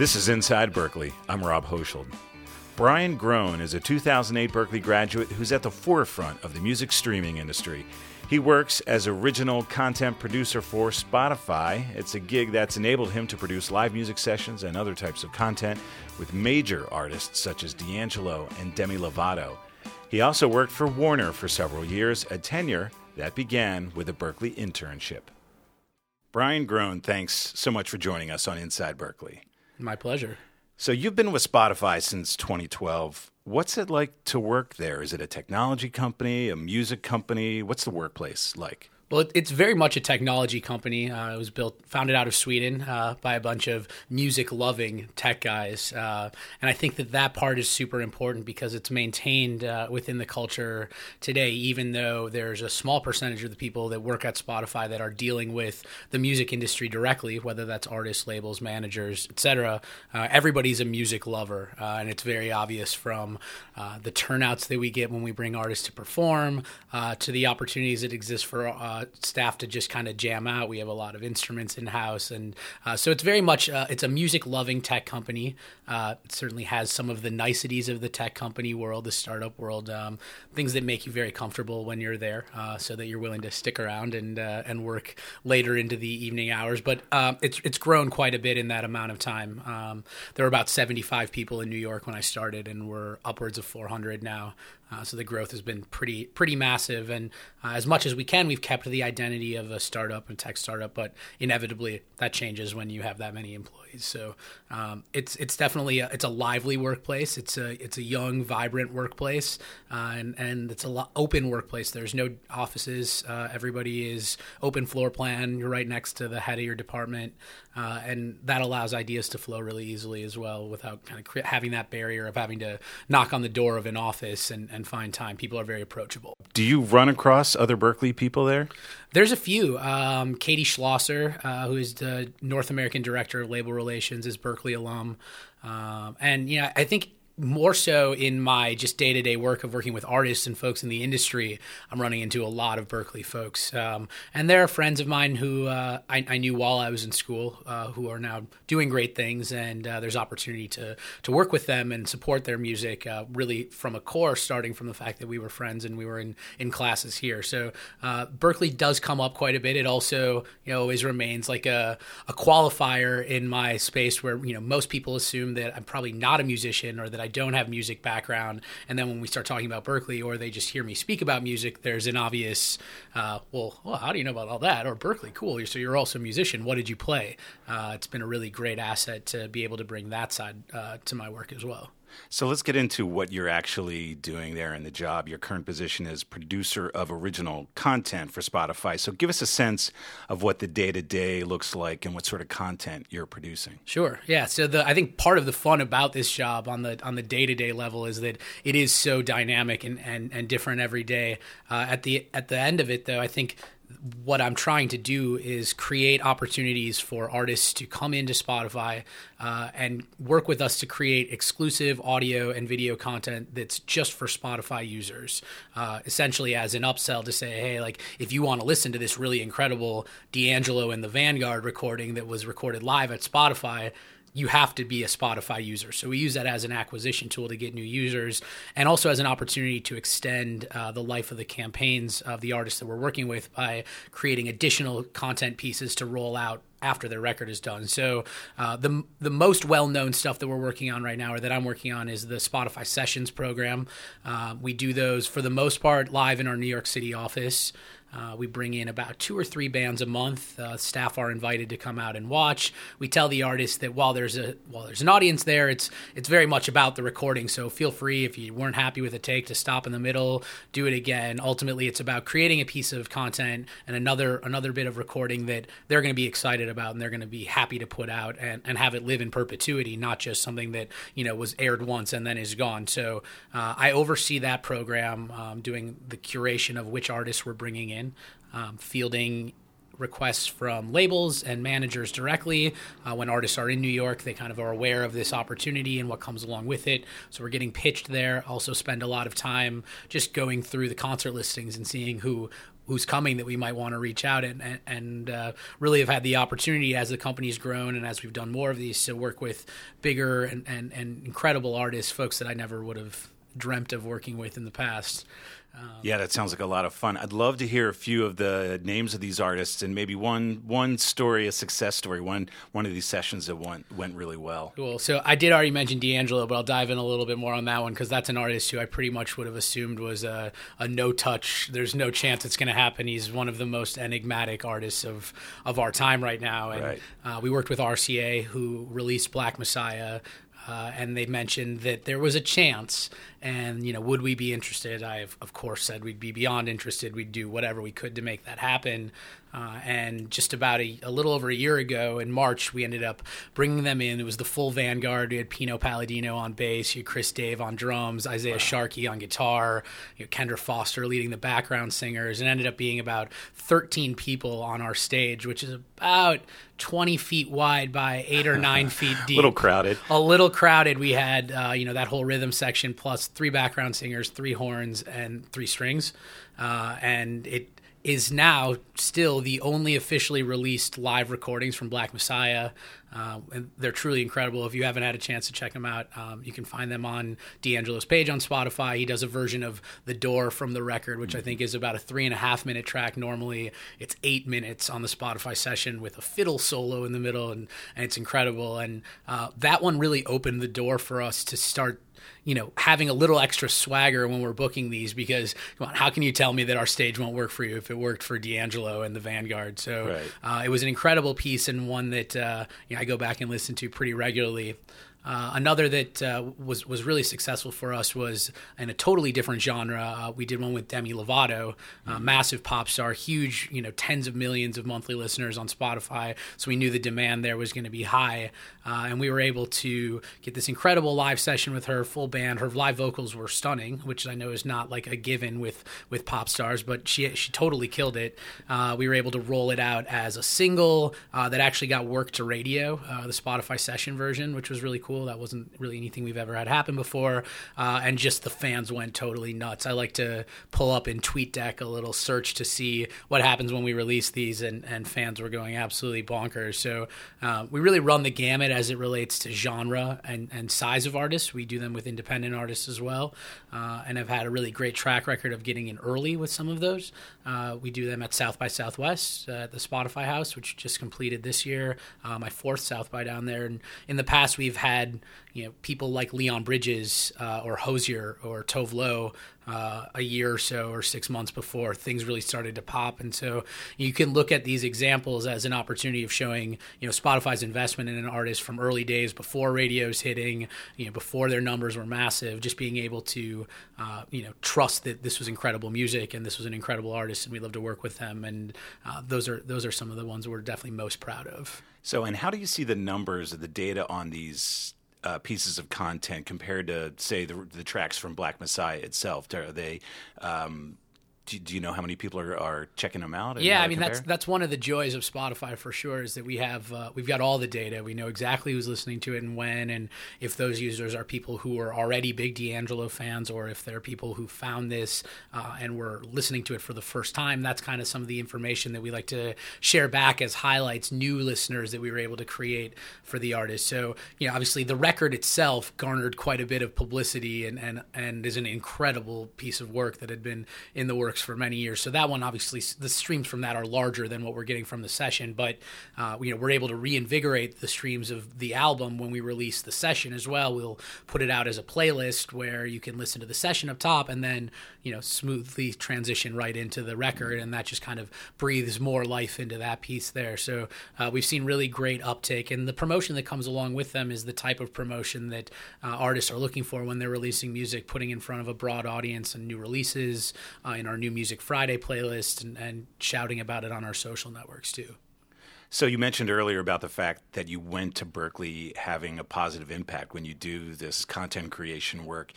This is Inside Berklee. I'm Rob Hochschild. Bryan Grone is a 2008 Berklee graduate who's at the forefront of the music streaming industry. He works as original content producer for Spotify. It's a gig that's enabled him to produce live music sessions and other types of content with major artists such as D'Angelo and Demi Lovato. He also worked for Warner for several years, a tenure that began with a Berklee internship. Bryan Grone, thanks so much for joining us on Inside Berklee. My pleasure. So you've been with Spotify since 2012. What's it like to work there? Is it a technology company, a music company? What's the workplace like? Well, it's very much a technology company. Uh, it was built, founded out of Sweden uh, by a bunch of music-loving tech guys, uh, and I think that that part is super important because it's maintained uh, within the culture today. Even though there's a small percentage of the people that work at Spotify that are dealing with the music industry directly, whether that's artists, labels, managers, etc. Uh, everybody's a music lover, uh, and it's very obvious from the turnouts that we get when we bring artists to perform to the opportunities that exist for uh, staff to just kind of jam out. We have a lot of instruments in house, and uh, so it's very much uh, it's a music loving tech company. Uh, it certainly has some of the niceties of the tech company world, the startup world, um, things that make you very comfortable when you're there, uh, so that you're willing to stick around and and work later into the evening hours. But it's it's grown quite a bit in that amount of time. Um, there were about 75 people in New York when I started, and we're upwards of 400 now. Uh, so the growth has been pretty pretty massive, and uh, as much as we can, we've kept the identity of a startup and tech startup. But inevitably, that changes when you have that many employees. So um, it's it's definitely a, it's a lively workplace. It's a it's a young, vibrant workplace, uh, and and it's a lo- open workplace. There's no offices. Uh, everybody is open floor plan. You're right next to the head of your department, uh, and that allows ideas to flow really easily as well, without kind of cre- having that barrier of having to knock on the door of an office and, and find time. People are very approachable. Do you run across other Berklee people there? There's a few. Um, Katie Schlosser, uh, who is the North American Director of Label Relations, is Berklee alum. Um, and, you know, I think more so in my just day to day work of working with artists and folks in the industry, I'm running into a lot of Berklee folks. Um, and there are friends of mine who uh, I, I, knew while I was in school uh, who are now doing great things. And uh, there's opportunity to, to work with them and support their music uh, really from a core, starting from the fact that we were friends and we were in, in classes here. So uh, Berklee does come up quite a bit. It also you know, always remains like a, a qualifier in my space where you know most people assume that I'm probably not a musician or that I don't have music background, and then when we start talking about Berklee, or they just hear me speak about music, there's an obvious, uh, well, well, how do you know about all that? Or Berklee, cool. So you're also a musician. What did you play? Uh, it's been a really great asset to be able to bring that side uh, to my work as well. So let's get into what you're actually doing there in the job. Your current position is producer of original content for Spotify. So give us a sense of what the day to day looks like and what sort of content you're producing. Sure. Yeah. So the I think part of the fun about this job on the on the day to day level is that it is so dynamic and, and, and different every day. Uh, at the at the end of it, though, I think what I'm trying to do is create opportunities for artists to come into Spotify uh, and work with us to create exclusive audio and video content that's just for Spotify users. Uh, essentially, as an upsell to say, hey, like if you want to listen to this really incredible D'Angelo and the Vanguard recording that was recorded live at Spotify you have to be a Spotify user. So we use that as an acquisition tool to get new users and also as an opportunity to extend uh, the life of the campaigns of the artists that we're working with by creating additional content pieces to roll out after their record is done. So uh, the the most well known stuff that we're working on right now, or that I'm working on, is the Spotify Sessions program. Uh, we do those for the most part live in our New York City office. Uh, we bring in about two or three bands a month. Uh, staff are invited to come out and watch. We tell the artists that while there's a while there's an audience there, it's it's very much about the recording. So feel free if you weren't happy with a take to stop in the middle, do it again. Ultimately, it's about creating a piece of content and another another bit of recording that they're going to be excited about and they're going to be happy to put out and, and have it live in perpetuity, not just something that you know was aired once and then is gone. So uh, I oversee that program, um, doing the curation of which artists we're bringing in um, fielding requests from labels and managers directly. Uh, when artists are in New York, they kind of are aware of this opportunity and what comes along with it. So we're getting pitched there. Also, spend a lot of time just going through the concert listings and seeing who who's coming that we might want to reach out and and, uh, really have had the opportunity as the company's grown and as we've done more of these to work with bigger and, and, and incredible artists, folks that I never would have dreamt of working with in the past. Um, yeah, that sounds like a lot of fun. I'd love to hear a few of the names of these artists and maybe one one story, a success story, one one of these sessions that went went really well. Cool. So I did already mention D'Angelo, but I'll dive in a little bit more on that one because that's an artist who I pretty much would have assumed was a, a no touch. There's no chance it's going to happen. He's one of the most enigmatic artists of of our time right now, and right. Uh, we worked with RCA who released Black Messiah. Uh, and they mentioned that there was a chance. And you know would we be interested? I have, of course said we'd be beyond interested. We'd do whatever we could to make that happen uh, and just about a, a, little over a year ago in March, we ended up bringing them in. It was the full Vanguard. We had Pino Palladino on bass, you had Chris Dave on drums, Isaiah wow. Sharkey on guitar, you know, Kendra Foster leading the background singers, and ended up being about 13 people on our stage, which is about 20 feet wide by eight or nine feet deep. a little crowded. A little crowded. We had, uh, you know, that whole rhythm section plus three background singers, three horns, and three strings. Uh, and it is now still the only officially released live recordings from Black Messiah. Uh, and they're truly incredible. If you haven't had a chance to check them out, um, you can find them on D'Angelo's page on Spotify. He does a version of The Door from the record, which I think is about a three and a half minute track. Normally, it's eight minutes on the Spotify session with a fiddle solo in the middle, and, and it's incredible. And uh, that one really opened the door for us to start you know, having a little extra swagger when we're booking these because on, how can you tell me that our stage won't work for you if it worked for D'Angelo and the Vanguard? So right. uh, it was an incredible piece and one that uh, you know, I go back and listen to pretty regularly. Uh, another that uh, was was really successful for us was in a totally different genre. Uh, we did one with Demi Lovato, mm-hmm. massive pop star, huge, you know, tens of millions of monthly listeners on Spotify. So we knew the demand there was going to be high, uh, and we were able to get this incredible live session with her, full band. Her live vocals were stunning, which I know is not like a given with with pop stars, but she she totally killed it. Uh, we were able to roll it out as a single that actually got worked to radio, the Spotify session version, which was really cool cool. That wasn't really anything we've ever had happen before. Uh, and just the fans went totally nuts. I like to pull up in TweetDeck a little search to see what happens when we release these, and, and fans were going absolutely bonkers. So uh, we really run the gamut as it relates to genre and, and size of artists. We do them with independent artists as well, uh, and have had a really great track record of getting in early with some of those. Uh, we do them at South by Southwest uh, at the Spotify House, which just completed this year, uh, my fourth South by down there. And in the past, we've had you know people like Leon Bridges uh, or Hozier or Tove Lo uh, a year or so or six months before things really started to pop. And so you can look at these examples as an opportunity of showing you know Spotify's investment in an artist from early days before radio's hitting, you know before their numbers were massive, just being able to uh, you know trust that this was incredible music and this was an incredible artist and we love to work with them. And uh, those are those are some of the ones we're definitely most proud of. So, and how do you see the numbers the data on these uh, pieces of content compared to, say, the, the tracks from Black Messiah itself? Are they um, do, do, you know how many people are, are checking them out? Yeah, I mean compare? that's that's one of the joys of Spotify for sure is that we have uh, we've got all the data. We know exactly who's listening to it and when, and if those users are people who are already big D'Angelo fans, or if they're people who found this uh, and were listening to it for the first time. That's kind of some of the information that we like to share back as highlights, new listeners that we were able to create for the artist. So you know, obviously the record itself garnered quite a bit of publicity and and and is an incredible piece of work that had been in the works for many years. So that one, obviously, the streams from that are larger than what we're getting from the session. But uh, you know, we're able to reinvigorate the streams of the album when we release the session as well. We'll put it out as a playlist where you can listen to the session up top and then you know smoothly transition right into the record, and that just kind of breathes more life into that piece there. So uh, we've seen really great uptake, and the promotion that comes along with them is the type of promotion that uh, artists are looking for when they're releasing music, putting in front of a broad audience and new releases uh, in our new Music Friday playlist, and, and shouting about it on our social networks too. So you mentioned earlier about the fact that you went to Berklee having a positive impact when you do this content creation work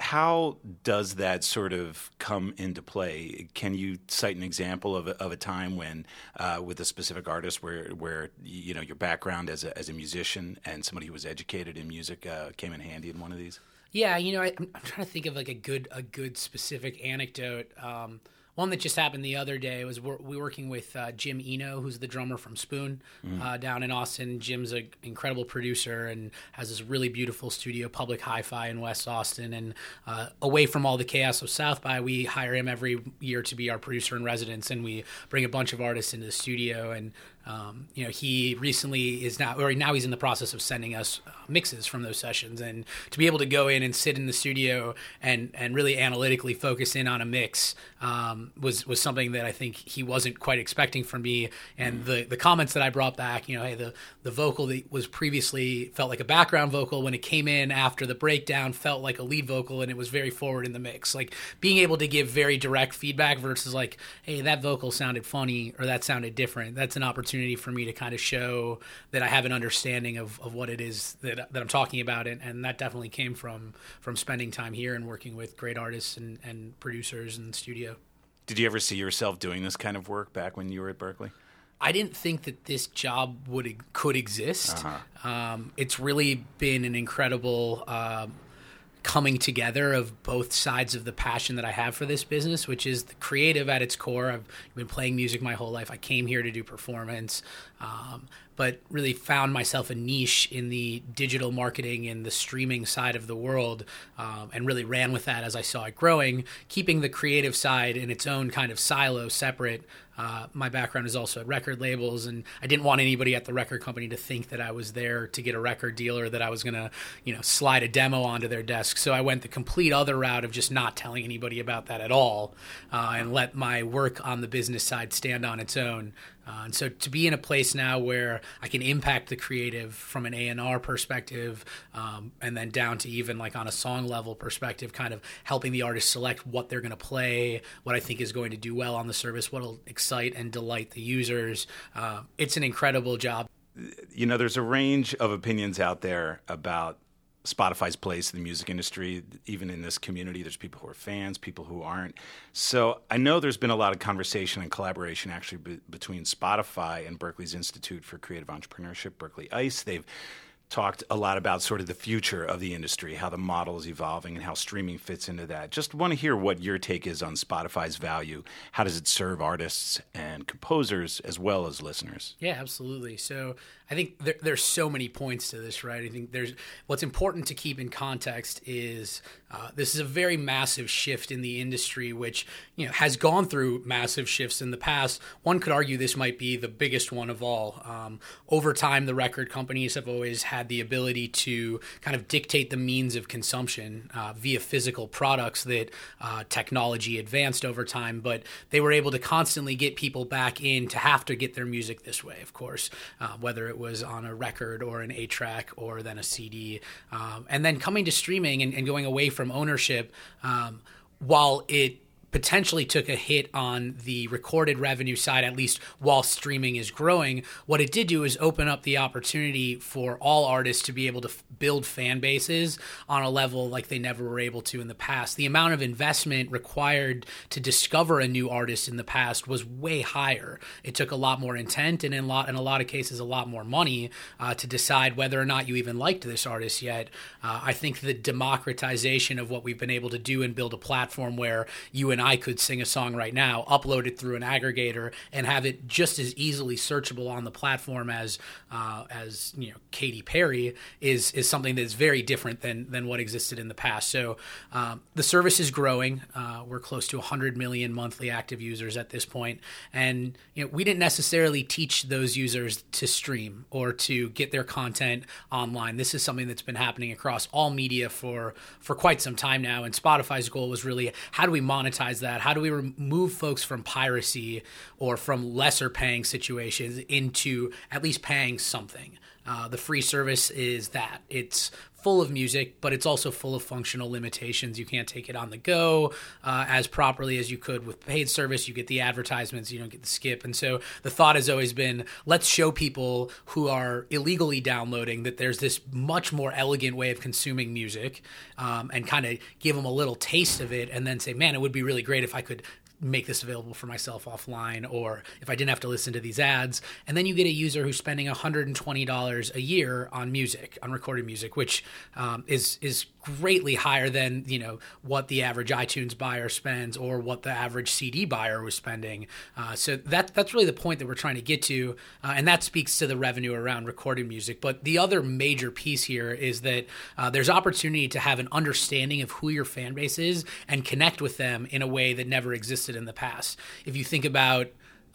how does that sort of come into play? Can you cite an example of a, of a time when, uh, with a specific artist, where where you know your background as a as a musician and somebody who was educated in music uh, came in handy in one of these? Yeah, you know, I, am trying to think of like a good a good specific anecdote. Um, one that just happened the other day was we're, we working with uh, Jim Eno, who's the drummer from Spoon mm. uh, down in Austin. Jim's an incredible producer and has this really beautiful studio, Public Hi-Fi in West Austin. And uh, away from all the chaos of South by, we hire him every year to be our producer in residence, and we bring a bunch of artists into the studio and um, you know, he recently is now, or now he's in the process of sending us uh, mixes from those sessions, and to be able to go in and sit in the studio and and really analytically focus in on a mix um, was was something that I think he wasn't quite expecting from me. And the the comments that I brought back, you know, hey, the the vocal that was previously felt like a background vocal when it came in after the breakdown felt like a lead vocal, and it was very forward in the mix. Like being able to give very direct feedback versus like, hey, that vocal sounded funny or that sounded different. That's an opportunity opportunity for me to kind of show that I have an understanding of, of what it is that, that I'm talking about. And, and that definitely came from, from spending time here and working with great artists and, and producers in the studio. Did you ever see yourself doing this kind of work back when you were at Berklee? I didn't think that this job would could exist. Uh-huh. Um, it's really been an incredible uh, coming together of both sides of the passion that I have for this business, which is the creative at its core. I've been playing music my whole life. I came here to do performance, um, but really found myself a niche in the digital marketing and the streaming side of the world, um, and really ran with that as I saw it growing, keeping the creative side in its own kind of silo separate uh, my background is also at record labels, and I didn't want anybody at the record company to think that I was there to get a record deal or that I was going to, you know, slide a demo onto their desk. So I went the complete other route of just not telling anybody about that at all, uh, and let my work on the business side stand on its own. Uh, and so to be in a place now where I can impact the creative from an A&R perspective um, and then down to even like on a song level perspective, kind of helping the artist select what they're going to play, what I think is going to do well on the service, what will excite and delight the users. Uh, it's an incredible job. You know, there's a range of opinions out there about Spotify's place in the music industry, even in this community. There's people who are fans, people who aren't. So I know there's been a lot of conversation and collaboration actually be- between Spotify and Berklee's Institute for Creative Entrepreneurship, Berklee ICE. They've talked a lot about sort of the future of the industry, how the model is evolving, and how streaming fits into that. Just want to hear what your take is on Spotify's value. How does it serve artists and composers as well as listeners? Yeah, absolutely. So I think there, there's so many points to this, right? I think there's what's important to keep in context is uh, this is a very massive shift in the industry, which you know has gone through massive shifts in the past. One could argue this might be the biggest one of all. Um, over time, the record companies have always had the ability to kind of dictate the means of consumption uh, via physical products that uh, technology advanced over time, but they were able to constantly get people back in to have to get their music this way, of course, uh, whether it was on a record or an 8-track or then a CD. Um, and then coming to streaming and, and going away from ownership, um, while it potentially took a hit on the recorded revenue side, at least while streaming is growing. What it did do is open up the opportunity for all artists to be able to f- build fan bases on a level like they never were able to in the past. The amount of investment required to discover a new artist in the past was way higher. It took a lot more intent and in a lot in a lot of cases a lot more money uh, to decide whether or not you even liked this artist yet. Uh, I think the democratization of what we've been able to do and build a platform where you and and I could sing a song right now, upload it through an aggregator, and have it just as easily searchable on the platform as uh, as you know Katy Perry is is something that is very different than than what existed in the past. So um, the service is growing. Uh, we're close to 100 million monthly active users at this point, and you know we didn't necessarily teach those users to stream or to get their content online. This is something that's been happening across all media for for quite some time now. And Spotify's goal was really how do we monetize that? How do we remove folks from piracy or from lesser paying situations into at least paying something? Uh, the free service is that it's full of music, but it's also full of functional limitations. You can't take it on the go uh, as properly as you could with paid service. You get the advertisements, you don't get the skip. And so the thought has always been let's show people who are illegally downloading that there's this much more elegant way of consuming music um, and kind of give them a little taste of it and then say, man, it would be really great if I could make this available for myself offline or if I didn't have to listen to these ads. And then you get a user who's spending $120 a year on music, on recorded music, which um, is is greatly higher than you know what the average iTunes buyer spends or what the average CD buyer was spending. Uh, so that that's really the point that we're trying to get to, uh, and that speaks to the revenue around recorded music. But the other major piece here is that uh, there's opportunity to have an understanding of who your fan base is and connect with them in a way that never existed in the past. If you think about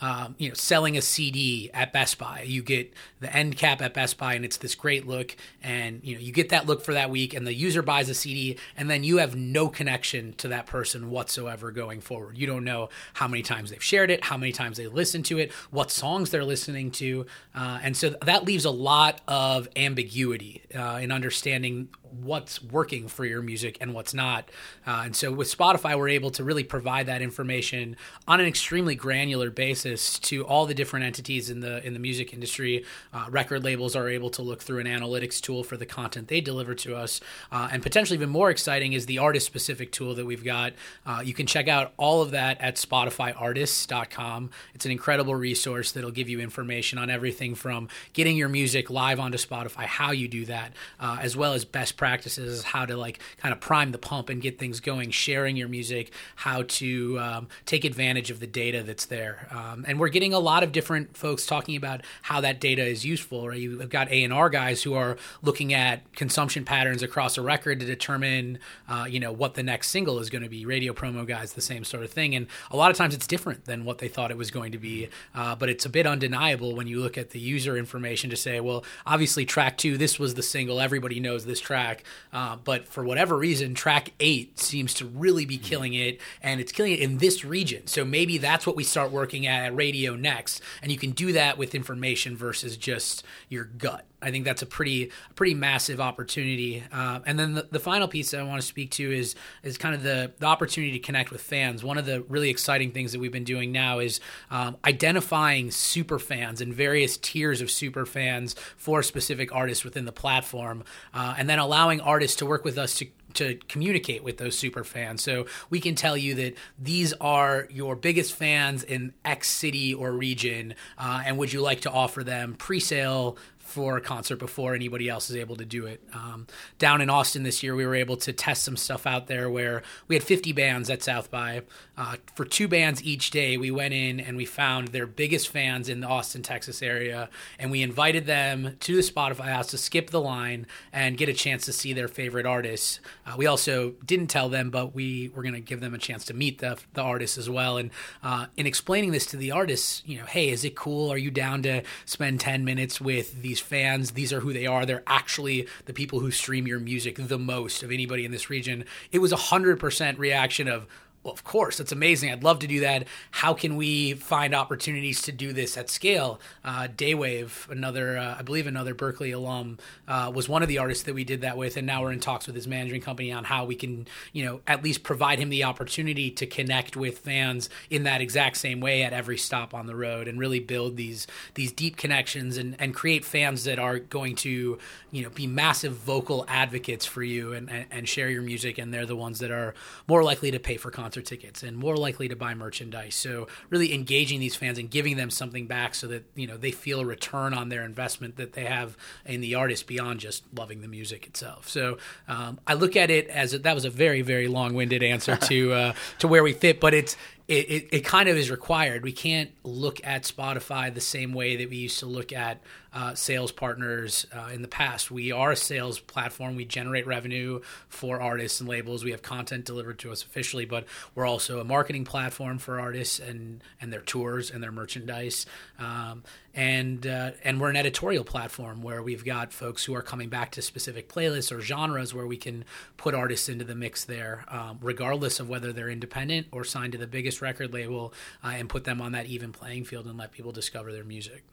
um, you know, selling a CD at Best Buy. You get the end cap at Best Buy, and it's this great look, and you know, you get that look for that week, and the user buys a CD, and then you have no connection to that person whatsoever going forward. You don't know how many times they've shared it, how many times they listened to it, what songs they're listening to, uh, and so that leaves a lot of ambiguity uh, in understanding what's working for your music and what's not. Uh, and so with Spotify, we're able to really provide that information on an extremely granular basis to all the different entities in the in the music industry. Uh, record labels are able to look through an analytics tool for the content they deliver to us, uh, and potentially even more exciting is the artist specific tool that we've got. Uh, you can check out all of that at SpotifyArtists.com. It's an incredible resource that'll give you information on everything from getting your music live onto Spotify, how you do that, uh, as well as best practices, how to like kind of prime the pump and get things going, sharing your music, how to um, take advantage of the data that's there. Um, and we're getting a lot of different folks talking about how that data is useful. Right? You've got A and R guys who are looking at consumption patterns across a record to determine, uh, you know, what the next single is going to be. Radio promo guys, the same sort of thing. And a lot of times it's different than what they thought it was going to be. Uh, but it's a bit undeniable when you look at the user information to say, well, obviously track two, this was the single. Everybody knows this track track. Uh, but for whatever reason, track eight seems to really be killing it, and it's killing it in this region. So maybe that's what we start working at at radio next, and you can do that with information versus just your gut. I think that's a pretty pretty massive opportunity. Uh, and then the, the, final piece that I want to speak to is is kind of the, the opportunity to connect with fans. One of the really exciting things that we've been doing now is um, identifying super fans and various tiers of super fans for specific artists within the platform, uh, and then allowing artists to work with us to to communicate with those super fans. So we can tell you that these are your biggest fans in X city or region, uh, and would you like to offer them pre-sale for a concert before anybody else is able to do it. Um, down in Austin this year, we were able to test some stuff out there where we had 50 bands at South by. Uh, for two bands each day, we went in and we found their biggest fans in the Austin, Texas area, and we invited them to the Spotify house to skip the line and get a chance to see their favorite artists. Uh, we also didn't tell them, but we were going to give them a chance to meet the, the artists as well. And uh, in explaining this to the artists, you know, hey, is it cool? Are you down to spend 10 minutes with these fans? These are who they are. They're actually the people who stream your music the most of anybody in this region. It was a 100% reaction of, well, of course, that's amazing. I'd love to do that. How can we find opportunities to do this at scale? Uh, Daywave, another, uh, I believe, another Berklee alum, uh, was one of the artists that we did that with, and now we're in talks with his managing company on how we can, you know, at least provide him the opportunity to connect with fans in that exact same way at every stop on the road, and really build these these deep connections and and create fans that are going to, you know, be massive vocal advocates for you and and, and share your music, and they're the ones that are more likely to pay for content concert tickets and more likely to buy merchandise. So really engaging these fans and giving them something back so that you know they feel a return on their investment that they have in the artist beyond just loving the music itself. So um, I look at it as a, that was a very very long winded answer to uh, to where we fit, but it's it, it, it, kind of is required. We can't look at Spotify the same way that we used to look at uh, sales partners uh, in the past. We are a sales platform. We generate revenue for artists and labels. We have content delivered to us officially, but we're also a marketing platform for artists and and their tours and their merchandise. Um, and uh, and we're an editorial platform where we've got folks who are coming back to specific playlists or genres where we can put artists into the mix there, um, regardless of whether they're independent or signed to the biggest record label, uh, and put them on that even playing field and let people discover their music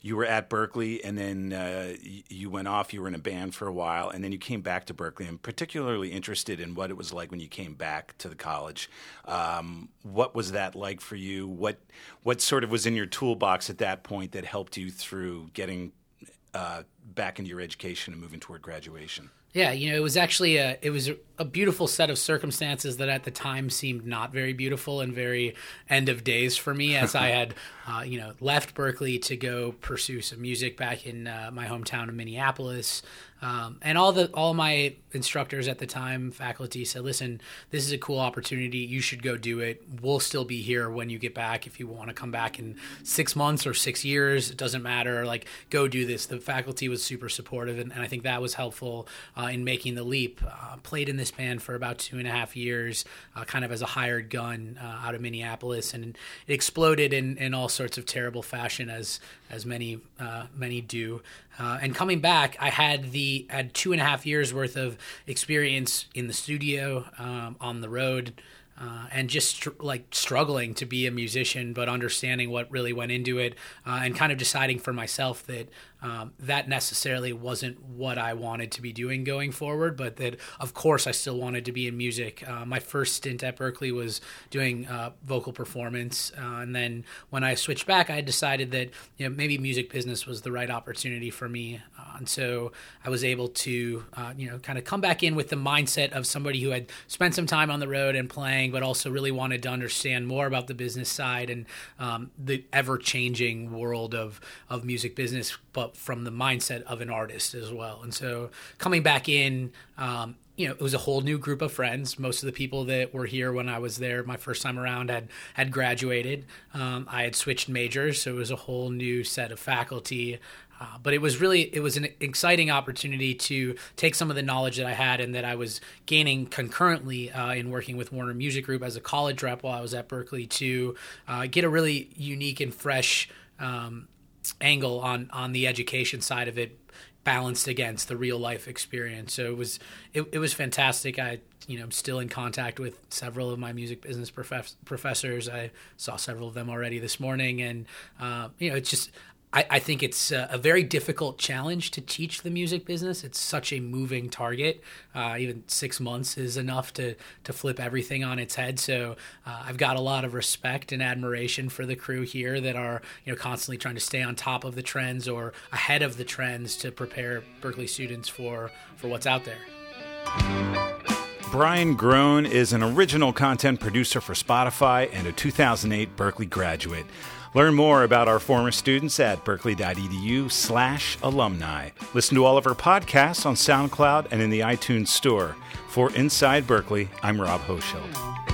you were at Berklee and then uh, you went off. You were in a band for a while, and then you came back to Berklee. I'm particularly interested in what it was like when you came back to the college. Um, what was that like for you? What what sort of was in your toolbox at that point that helped you through getting uh, back into your education and moving toward graduation? Yeah, you know, it was actually a it was a beautiful set of circumstances that at the time seemed not very beautiful and very end of days for me as I had, uh, you know, left Berklee to go pursue some music back in uh, my hometown of Minneapolis. Um, and all the all my instructors at the time, faculty said, "Listen, this is a cool opportunity. You should go do it. We'll still be here when you get back. If you want to come back in six months or six years, it doesn't matter. Like, go do this." The faculty was super supportive, and, and I think that was helpful uh, in making the leap. Uh, played in this band for about two and a half years, uh, kind of as a hired gun uh, out of Minneapolis, and it exploded in, in all sorts of terrible fashion, as as many uh, many do. Uh, and coming back, I had the had two and a half years worth of experience in the studio, um, on the road, uh, and just str- like struggling to be a musician, but understanding what really went into it, uh, and kind of deciding for myself that um, that necessarily wasn't what I wanted to be doing going forward, but that of course I still wanted to be in music. Uh, my first stint at Berklee was doing uh, vocal performance, uh, and then when I switched back, I decided that you know maybe music business was the right opportunity for me, uh, and so I was able to uh, you know kind of come back in with the mindset of somebody who had spent some time on the road and playing, but also really wanted to understand more about the business side and um, the ever changing world of of music business, but from the mindset of an artist as well. And so coming back in, um, you know, it was a whole new group of friends. Most of the people that were here when I was there my first time around had had graduated. Um, I had switched majors, so it was a whole new set of faculty. Uh, but it was really it was an exciting opportunity to take some of the knowledge that I had and that I was gaining concurrently uh, in working with Warner Music Group as a college rep while I was at Berklee to uh, get a really unique and fresh um, angle on on the education side of it balanced against the real life experience. So it was it, it was fantastic. I you know i'm still in contact with several of my music business prof- professors. I saw several of them already this morning and uh, you know it's just I, I, think it's a, a, very difficult challenge to teach the music business. It's such a moving target. Uh, even six months is enough to to flip everything on its head. So uh, I've got a lot of respect and admiration for the crew here that are you know constantly trying to stay on top of the trends or ahead of the trends to prepare Berklee students for for what's out there. Bryan Grone is an original content producer for Spotify and a 2008 Berklee graduate. Learn more about our former students at berklee.edu slash alumni. Listen to all of our podcasts on SoundCloud and in the iTunes Store. For Inside Berklee, I'm Rob Hochschild.